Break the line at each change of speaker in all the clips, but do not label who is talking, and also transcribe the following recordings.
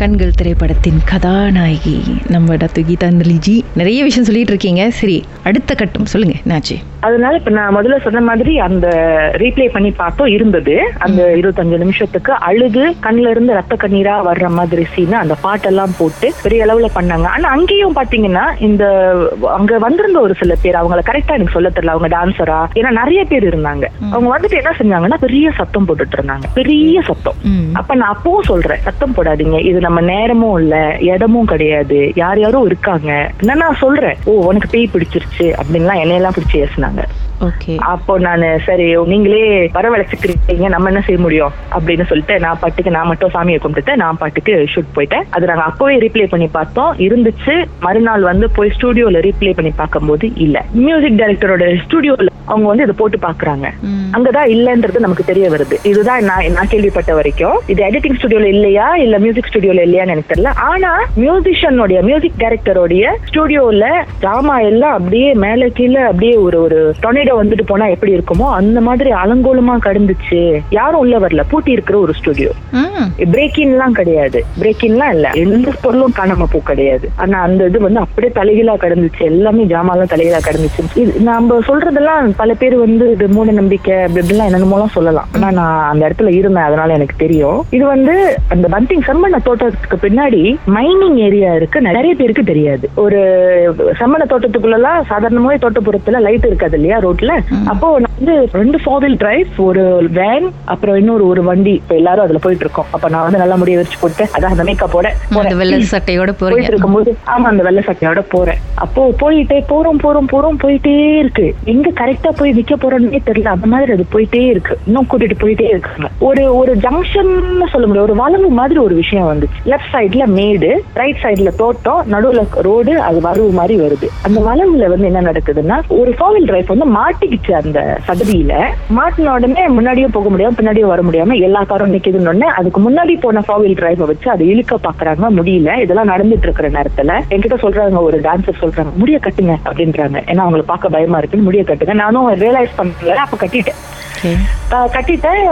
கண்கள் திரைப்படத்தின் கதாநாயகி நம்ம டாக்டர் கீதாஞ்சலிஜி நிறைய விஷயம் சொல்லிட்டு இருக்கீங்க. சரி அடுத்த கட்டம். சொல்லுங்க என்னாச்சு?
அதனால இப்ப நான் முதல்ல சொன்ன மாதிரி அந்த ரீப்ளே பண்ணி பார்த்தோம் இருந்தது. அந்த இருபத்தஞ்சு நிமிஷத்துக்கு அழுது கண்ணுல இருந்து ரத்த கண்ணீரா வர்ற மாதிரி சீன் அந்த பாட்டெல்லாம் போட்டு பெரிய அளவுல பண்ணாங்க. ஆனா அங்கேயும் பாத்தீங்கன்னா இந்த அங்க வந்திருந்த ஒரு சில பேர் அவங்கள கரெக்டா எனக்கு சொல்ல தெரியல. அவங்க டான்சரா ஏன்னா நிறைய பேர் இருந்தாங்க. அவங்க வந்துட்டு என்ன செஞ்சாங்கன்னா பெரிய சத்தம் போட்டுட்டு இருந்தாங்க. பெரிய சத்தம். அப்ப நான் அப்பவும் சொல்றேன் சத்தம் போடாதீங்க. இது நம்ம நேரமும் இல்ல இடமும் கிடையாது யார் யாரும் இருக்காங்க. என்ன நான் சொல்றேன். ஓ உனக்கு பேய் பிடிச்சிருச்சு அப்படின்லாம் என்னையெல்லாம் பிடிச்சி ஏசுனாங்க. அப்போ நான் சரி நீங்களே வரவழைச்சுக்கிறீங்க நம்ம என்ன செய்ய முடியும்? அப்படின்னு சொல்லிட்டு நான் பாட்டுக்கு நான் மட்டும் சாமியை கும்பிட்டுட்டு நான் பாட்டுக்கு ஷூட் போயிட்டேன். அது நாங்க அப்பவே ரீப்ளே பண்ணி பார்த்தோம். இருந்துச்சு. மறுநாள் வந்து போய் ஸ்டுடியோல ரீப்ளே பண்ணி பார்க்கும்போது இல்ல. மியூசிக் டைரக்டரோட ஸ்டுடியோல அவங்க வந்து இதை போட்டு பாக்குறாங்க. அங்கதான் இல்லன்றது நமக்கு தெரிய வருது. இதுதான் நான் நான் கேள்விப்பட்ட வரைக்கும். இது எடிட்டிங் ஸ்டுடியோல இல்லையா? இல்ல மியூசிக் ஸ்டுடியோல இல்லையான்னு எனக்கு தெரியல. ஆனா மியூசிஷியனோடைய மியூசிக் டைரக்டரோடைய ஸ்டுடியோல ஜாமா எல்லாம் அப்படியே மேல கீழே அப்படியே ஒரு ஒரு டொனேடோ வந்துட்டு போனா எப்படி இருக்குமோ அந்த மாதிரி அலங்கோலமா கடந்துச்சு. யாரும் உள்ள வரல. பூட்டி இருக்கிற ஒரு ஸ்டுடியோ
ம்.
பிரேக்கின்லாம் கிடையாது. பிரேக்கின்லாம் இல்ல. எந்த பொருளும் காணாம போ கிடையாது. ஆனா அந்த இது வந்து அப்படியே தலைகீழா கடந்துச்சு. எல்லாமே ஜாமான்லாம் தலைகீழா கடந்துச்சு. இது நம்ம சொல்றதெல்லாம் பல பேர் வந்து இது மூட நம்பிக்கை அப்படி இப்படிலாம் என்னென்னமோலாம் சொல்லலாம். ஆனா நான் அந்த இடத்துல இருந்தேன். அதனால எனக்கு தெரியும். இது வந்து அந்த பந்திங் செம்மண்ண தோட்டத்துக்கு பின்னாடி மைனிங் ஏரியா இருக்கு. நிறைய பேருக்கு தெரியாது. ஒரு செம்மண்ண தோட்டத்துக்குள்ளலாம் சாதாரணமாவே தோட்டப்புறத்துல லைட் இருக்காது இல்லையா ரோட்ல? அப்போ வந்து ரெண்டு ஃபோர் வீல் டிரைவ் ஒரு வேன் அப்புறம் இன்னொரு ஒரு வண்டி. இப்ப எல்லாரும் அதுல போயிட்டு இருக்கோம் அப்ப நான் வந்து நல்லா முடிய வச்சு போட்டு அதான் அந்த மேக்கப்போட
வெள்ளை சட்டையோட
போயிட்டு இருக்கும்போது ஆமா அந்த வெள்ளை சட்டையோட போறேன். அப்போ போயிட்டே போறோம் போறோம் போறோம் போயிட்டே இருக்கு. எங்க கரெக்டா போய் நிக்க போறோம்னே தெரியல. அந்த மாதிரி அது போயிட்டே இருக்கு. இன்னும் கூட்டிட்டு போயிட்டே இருக்காங்க. ஒரு ஒரு ஜங்ஷன் சொல்ல முடியாது. ஒரு வளவு மாதிரி ஒரு விஷயம் வந்துச்சு. லெஃப்ட் சைடுல மேடு ரைட் சைடுல தோட்டம் நடுவுல ரோடு அது வளவு மாதிரி வருது. அந்த வளவுல வந்து என்ன நடக்குதுன்னா ஒரு ஃபோவில் டிரைவ் வந்து மாட்டிக்கிச்சு அந்த சகதியில மாட்டின உடனே முன்னாடியே போக முடியாம பின்னாடியே வர முடியாம எல்லா காரும் நிக்குதுன்னு உடனே அதுக்கு முன்னாடி போன ஃபோவில் டிரைவை வச்சு அதை இழுக்க பாக்குறாங்க. முடியல. இதெல்லாம் நடந்துட்டு இருக்கிற நேரத்துல என்கிட்ட சொல்றாங்க ஒரு டான்சர் சொல்றாங்க முடிய கட்டுங்க அப்படின்றாங்க. ஏன்னா அவங்களுக்கு பார்க்க பயமா இருக்குன்னு முடிய கட்டுங்க. நானும் ரியலைஸ் பண்ணல அப்ப கட்டிட்டேன். கட்டிட்டேன்.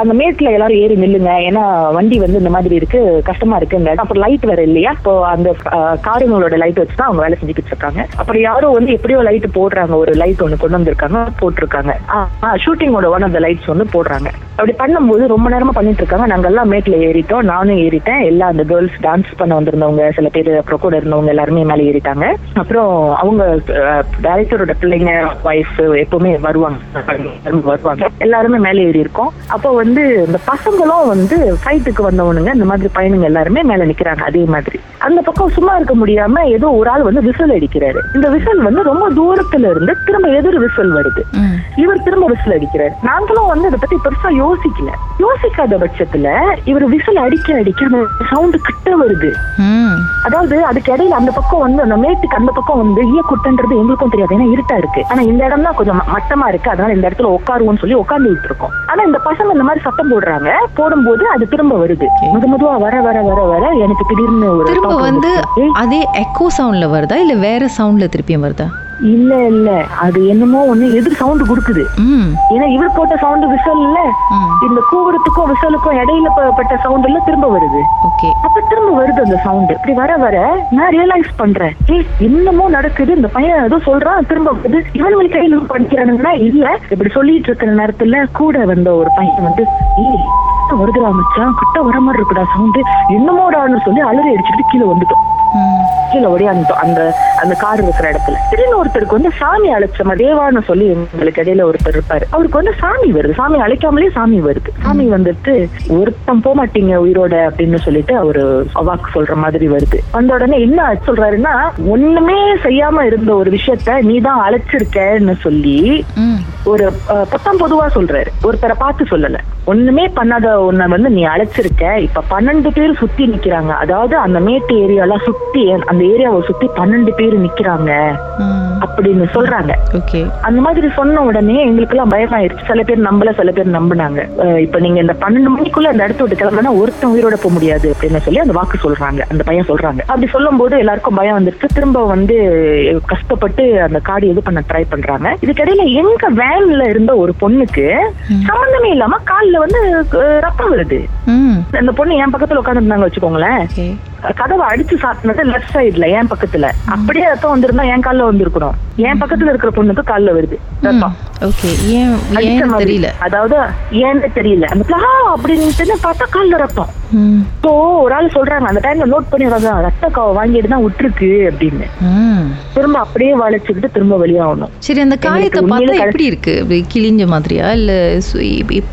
அந்த மேட்ல எல்லாரும் ஏறி நில்லுங்க. ஏன்னா வண்டி வந்து இந்த மாதிரி இருக்கு. கஷ்டமா இருக்குங்க அப்புறம் லைட் வேற இல்லையா? இப்போ அந்த காரியங்களோட லைட் வச்சு தான் அவங்க வேலை செஞ்சுக்கிட்டு இருக்காங்க. அப்புறம் யாரோ வந்து எப்படியோ லைட் போடுறாங்க. ஒரு லைட் ஒன்னு கொண்டு வந்திருக்காங்க போட்டிருக்காங்க. ஷூட்டிங்கோட ஒன் ஆஃப் த லைட்ஸ் வந்து போடுறாங்க. அப்படி பண்ணும்போது ரொம்ப நேரமா பண்ணிட்டு இருக்காங்க. நாங்க எல்லாம் மேட்ல ஏறிட்டோம். நானும் ஏறிட்டேன். எல்லா அந்த கேர்ள்ஸ் டான்ஸ் பண்ண வந்திருந்தவங்க சில பேர் அப்புறம் கூட இருந்தவங்க எல்லாருமே மேலே ஏறிட்டாங்க. அப்புறம் அவங்க டைரக்டரோட பிள்ளைங்க ஒய்ஃப் எப்பவுமே வருவாங்க. வருவாங்க. எல்லாருமே மேலே ஏறி இருக்கோம். அப்போ வந்து இந்த பசங்களும் வந்து ஃபைட்டுக்கு வந்தவனுங்க. இந்த மாதிரி பையனுங்க எல்லாருமே மேல நிக்கிறாங்க அதே மாதிரி. அந்த பக்கம் சும்மா இருக்க முடியாம ஏதோ ஒரு ஆள் வந்து விசில் அடிக்கிறாரு. இந்த விசில் வந்து ரொம்ப தூரத்துல இருந்து திரும்ப எதிர் விசில் வருது. இவர் திரும்ப விசில் அடிக்கிறார். நாங்களும் வந்து இதை பத்தி பெருசா யோசிக்கல. யோசிக்காத பட்சத்துல இவர் விசில் அடிக்க அடிக்க அந்த சவுண்ட் கிட்ட வருது. அதாவது அதுக்கு இடையில அந்த பக்கம் வந்து அந்த மேட்டுக்கு அந்த பக்கம் வந்து ஈய குட்டன்றது எங்களுக்கும் தெரியாது. ஏன்னா இருட்டா இருக்கு. ஆனா இந்த இடம் தான் கொஞ்சம் மட்டமா இருக்கு. அதனால இந்த இடத்துல உட்காருவோம்னு சொல்லி உட்கார்ந்து இருக்கோம். ஆனா இந்த பசங்க இந்த மாதிரி சத்தம் போடுறாங்க. போடும்போது அது திரும்ப வருது. முத மெதுவா வர வர வர வர எனக்கு திடீர்னு ஒரு
திரும்ப வந்து அதே எக்கோ சவுண்ட்ல வருதா? இல்ல வேற சவுண்ட்ல திருப்பியும் வருதா?
இல்ல இல்ல. அது என்னமோ ஒண்ணு எதிர் சவுண்ட் கொடுக்குது. ஏன்னா இவர் போட்ட சவுண்ட் விசல் இல்ல இந்த கூவுறதுக்கும் விசலுக்கும் இடையில பட்ட சவுண்ட் எல்லாம் திரும்ப வருது.
ஓகே.
அப்ப திரும்ப வருது அந்த சவுண்ட் இப்படி வர வர நான் ரியலைஸ் பண்றேன். ஏய் என்னமோ நடக்குது. இந்த பையன் ஏதோ சொல்றான் திரும்ப வருது. இவனுங்களுக்கு கையில படிக்கிறானுங்கன்னா இல்ல. இப்படி சொல்லிட்டு இருக்கிற நேரத்துல கூட வந்த ஒரு பையன் வந்து வருதுடா மச்சான். கிட்ட வர மாதிரி இருக்குடா சவுண்ட் என்னமோடான்னு சொல்லி அலறி அடிச்சுட்டு கீழே வந்துட்டோம். கீழே ஓடியாந்துட்டோம் அந்த அந்த கார் இருக்கிற இடத்துல. திடீர்னு ஒருத்தருக்கு வந்து சாமி அழைச்ச தேவான்னு சொல்லி எங்களுக்கு இடையில ஒருத்தர் இருப்பாரு. அவருக்கு வந்து சாமி வருது. சாமி அழைக்காமலே சாமி வருது. சாமி வந்துட்டு ஒருத்தன் போக மாட்டீங்க உயிரோட அப்படின்னு சொல்லிட்டு அவரு அவாக்கு சொல்ற மாதிரி வருது. வந்த உடனே என்ன சொல்றாருன்னா ஒண்ணுமே செய்யாம இருந்த ஒரு விஷயத்த நீ தான் அழைச்சிருக்கன்னு சொல்லி ஒரு பொத்தாம் பொதுவா சொல்றாரு. ஒருத்தரை பார்த்து சொல்லல. ஒண்ணுமே பண்ணாத உன்னை வந்து நீ அழைச்சிருக்க. இப்ப பன்னெண்டு பேர் சுத்தி நிக்கிறாங்க. அதாவது அந்த மேட்டு ஏரியாலாம் சுத்தி அந்த அந்த ஏரியாவை சுத்தி பன்னெண்டு பேர் நிக்கிறாங்க. அப்படின்னு சொல்றாங்க.
ஓகே.
அந்த மாதிரி சொன்ன உடனே எங்களுக்கு எல்லாம் பயமாயிருச்சு. சில பேர் நம்பல சில பேர் நம்பினாங்க. இப்ப நீங்க இந்த பன்னெண்டு மணிக்குள்ள அந்த இடத்த விட்டு கிளம்புனா ஒருத்தன் உயிரோட போக முடியாது அப்படின்னு சொல்லி அந்த வாக்கு சொல்றாங்க. அந்த பையன் சொல்றாங்க. அப்படி சொல்லும் போது எல்லாருக்கும் பயம் வந்துருச்சு. திரும்ப வந்து கஷ்டப்பட்டு அந்த காடு இது பண்ண ட்ரை பண்றாங்க. இதுக்கிடையில எங்க வேன்ல இருந்த ஒரு பொண்ணுக்கு சம்பந்தமே இல்லாம கால்ல வந்து ரத்தம் வருது. அந்த பொண்ணு என் பக்கத்துல உட்காந்துருந்தாங்க வச்சுக்கோங்களேன். கதவை அடிச்சு சாத்தினது லெஃப்ட் சைடுல என் பக்கத்துல. அப்படியே ரத்தம் வந்திருந்தா என் கால்ல வந்திருக்கணும். என் பக்கத்துல இருக்கிற பொண்ணுக்கு கால்ல வருது. ரத்தம்.
ஓகே ஏன் ஏன். தெரியல.
அதாவது ஏன்னு தெரியல. அப்படின்னு பார்த்தா கால்ல ரத்தம். இப்போ ஒரு ஆள் சொல்றாங்க அந்த டைம்ல நோட் பண்ணி ரத்த காவை வாங்கிட்டு தான் விட்டுருக்கு அப்படின்னு. திரும்ப அப்படியே வளைச்சுக்கிட்டு திரும்ப வெளியாகணும்
சரி அந்த காயத்தை பார்த்தா எப்படி இருக்கு? கிழிஞ்ச மாதிரியா? இல்ல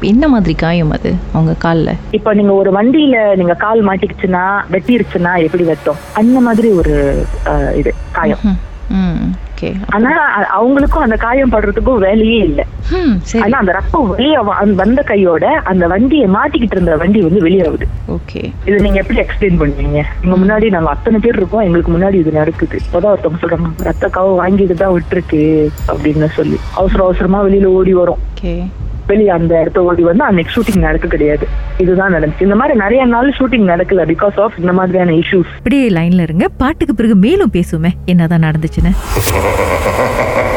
என்ன மாதிரி காயம் அது அவங்க கால்ல?
இப்ப நீங்க ஒரு வண்டியில நீங்க கால் மாட்டிக்கிச்சுன்னா வெட்டிருச்சுன்னா எப்படி வெட்டும்? அந்த மாதிரி ஒரு இது காயம்.
ஓகே
ஆனா அவங்களுக்கும் அந்த காயம் படுறதுக்கும் வேலையே இல்ல. ஆனா அந்த ரத்தம் வெளியே வந்த கையோட அந்த வண்டியை மாட்டிக்கிட்டு இருந்த வண்டி வந்து வெளியாகுது
ஓகே
இதை நீங்க எப்படி எக்ஸ்பிளைன் பண்ணுவீங்க? உங்க முன்னாடி நாங்க அத்தனை பேர் இருக்கோம் எங்களுக்கு முன்னாடி இது நடக்குது. இப்போதான் ஒருத்தவங்க சொல்றாங்க ரத்த காவு வாங்கிட்டு தான் விட்டுருக்கு அப்படின்னு சொல்லி. அவசர அவசரமா வெளியில ஓடி வரும்.
ஓகே
வெளியே அந்த இடத்த ஓடி வந்து அன்னைக்கு ஷூட்டிங் நடக்க கிடையாது. இதுதான் நடந்துச்சு. இந்த மாதிரி நிறைய நாள் ஷூட்டிங் நடக்கல பிகாஸ் ஆஃப் இந்த மாதிரியான இஷ்யூஸ்
இப்படியே லைன்ல இருங்க. பாட்டுக்கு பிறகு மேலும் பேசுவோமே. என்னதான் நடந்துச்சுன்னு.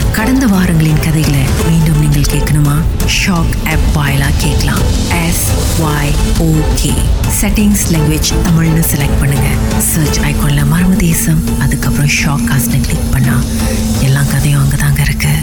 கடந்த வாரங்களின் கதைகளை மீண்டும் நீங்கள் கேட்கணுமா? ஷாக் ஆப் வாயிலா கேட்கலாம். S Y okay settings language தமிழ்னு செலக்ட் பண்ணுங்க. சர்ச் ஐகான்ல மர்ம தேசம் அதுக்கப்புறம் ஷாக் காஸ்ட்னு கிளிக் பண்ணால் எல்லா கதையும் அங்கே தாங்க இருக்குது